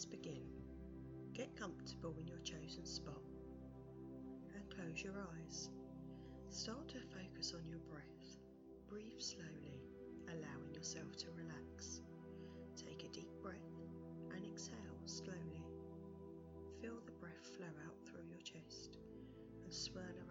Let's begin. Get comfortable in your chosen spot and close your eyes. Start to focus on your breath. Breathe slowly, allowing yourself to relax. Take a deep breath and exhale slowly. Feel the breath flow out through your chest and swirl around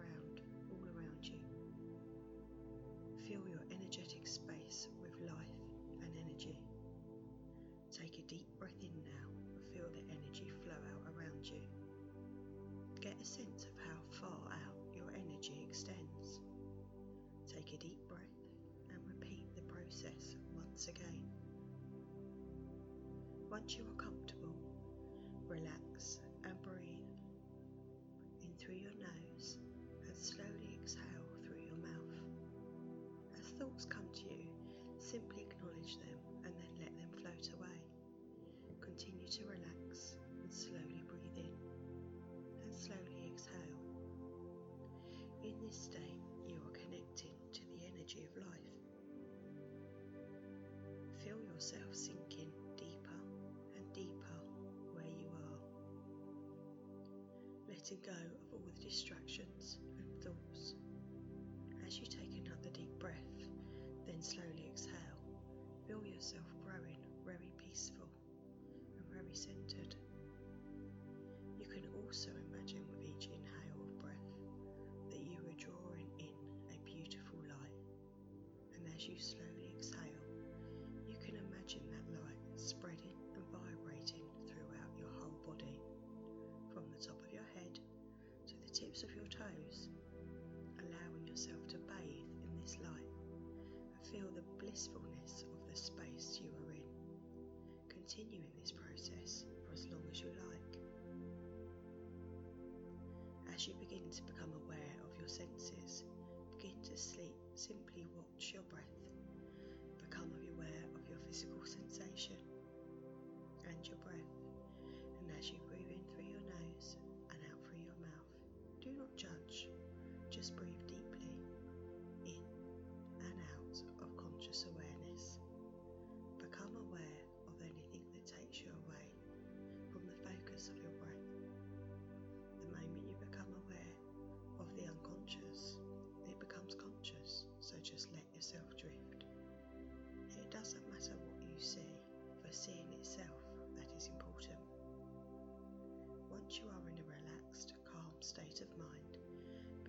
process once again. Once you are comfortable, relax and breathe in through your nose and slowly exhale through your mouth. As thoughts come to you, simply acknowledge them and then let them float away. Continue to relax and slowly breathe in and slowly exhale. In this state, you are connecting to the energy of life. Feel yourself sinking deeper and deeper where you are. Letting go of all the distractions and thoughts. As you take another deep breath, then slowly exhale, feel yourself growing very peaceful and very centered. You can also imagine with each inhale of breath that you are drawing in a beautiful light. And as you slowly toes, allowing yourself to bathe in this light and feel the blissfulness of the space you are in. Continue in this process for as long as you like. As you begin to become aware of your senses, begin to sleep, simply watch your breath. Become aware of your physical sensation and your breath. And as you just breathe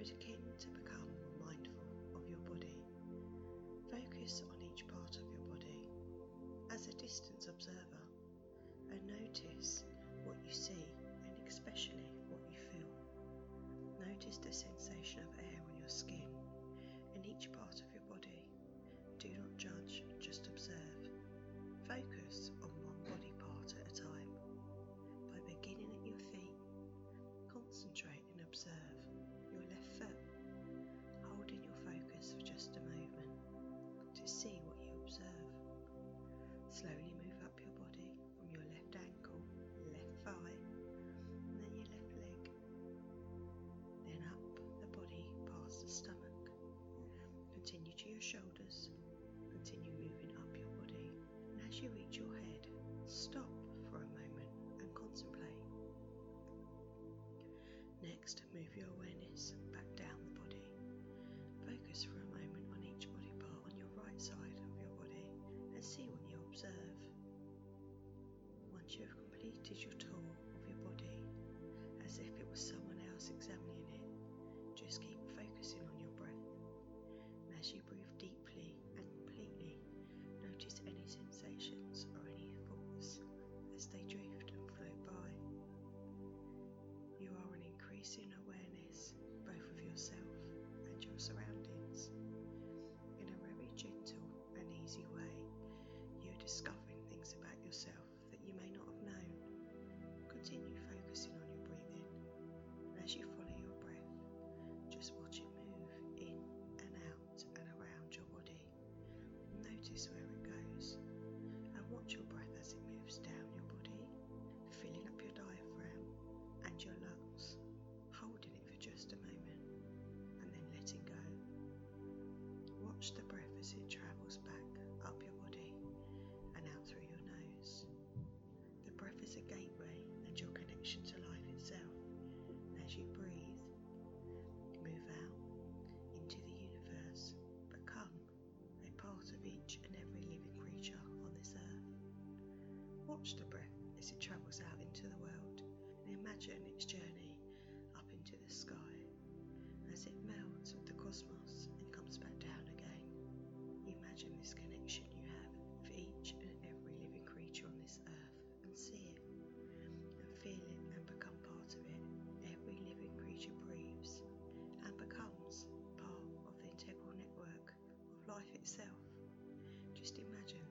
begin to become mindful of your body. Focus on each part of your body as a distance observer and notice what you see and especially what you feel. Notice the sensation of air on your skin Slowly move up your body from your left ankle, left thigh, and then your left leg. Then up the body past the stomach. Continue to your shoulders. Continue moving up your body. And as you reach your head, stop for a moment and contemplate. Next, move your awareness back down the body. Focus for a moment on each body part on your right side of your body and see what. You have completed your tour of your body, as if it was someone else examining it, just keep focusing on your breath. And as you breathe deeply and completely, notice any sensations or any thoughts as they drift and float by. You are an increasing awareness both of yourself and your surroundings. In a very gentle and easy way, you're discovering Watch the breath as it travels back up your body and out through your nose. The breath is a gateway and your connection to life itself. As you breathe, move out into the universe, become a part of each and every living creature on this earth. Watch the breath as it travels out into the world and imagine its journey up into the sky as it melts with the cosmos Imagine this connection you have with each and every living creature on this earth and see it and feel it and become part of it. Every living creature breathes and becomes part of the integral network of life itself. Just imagine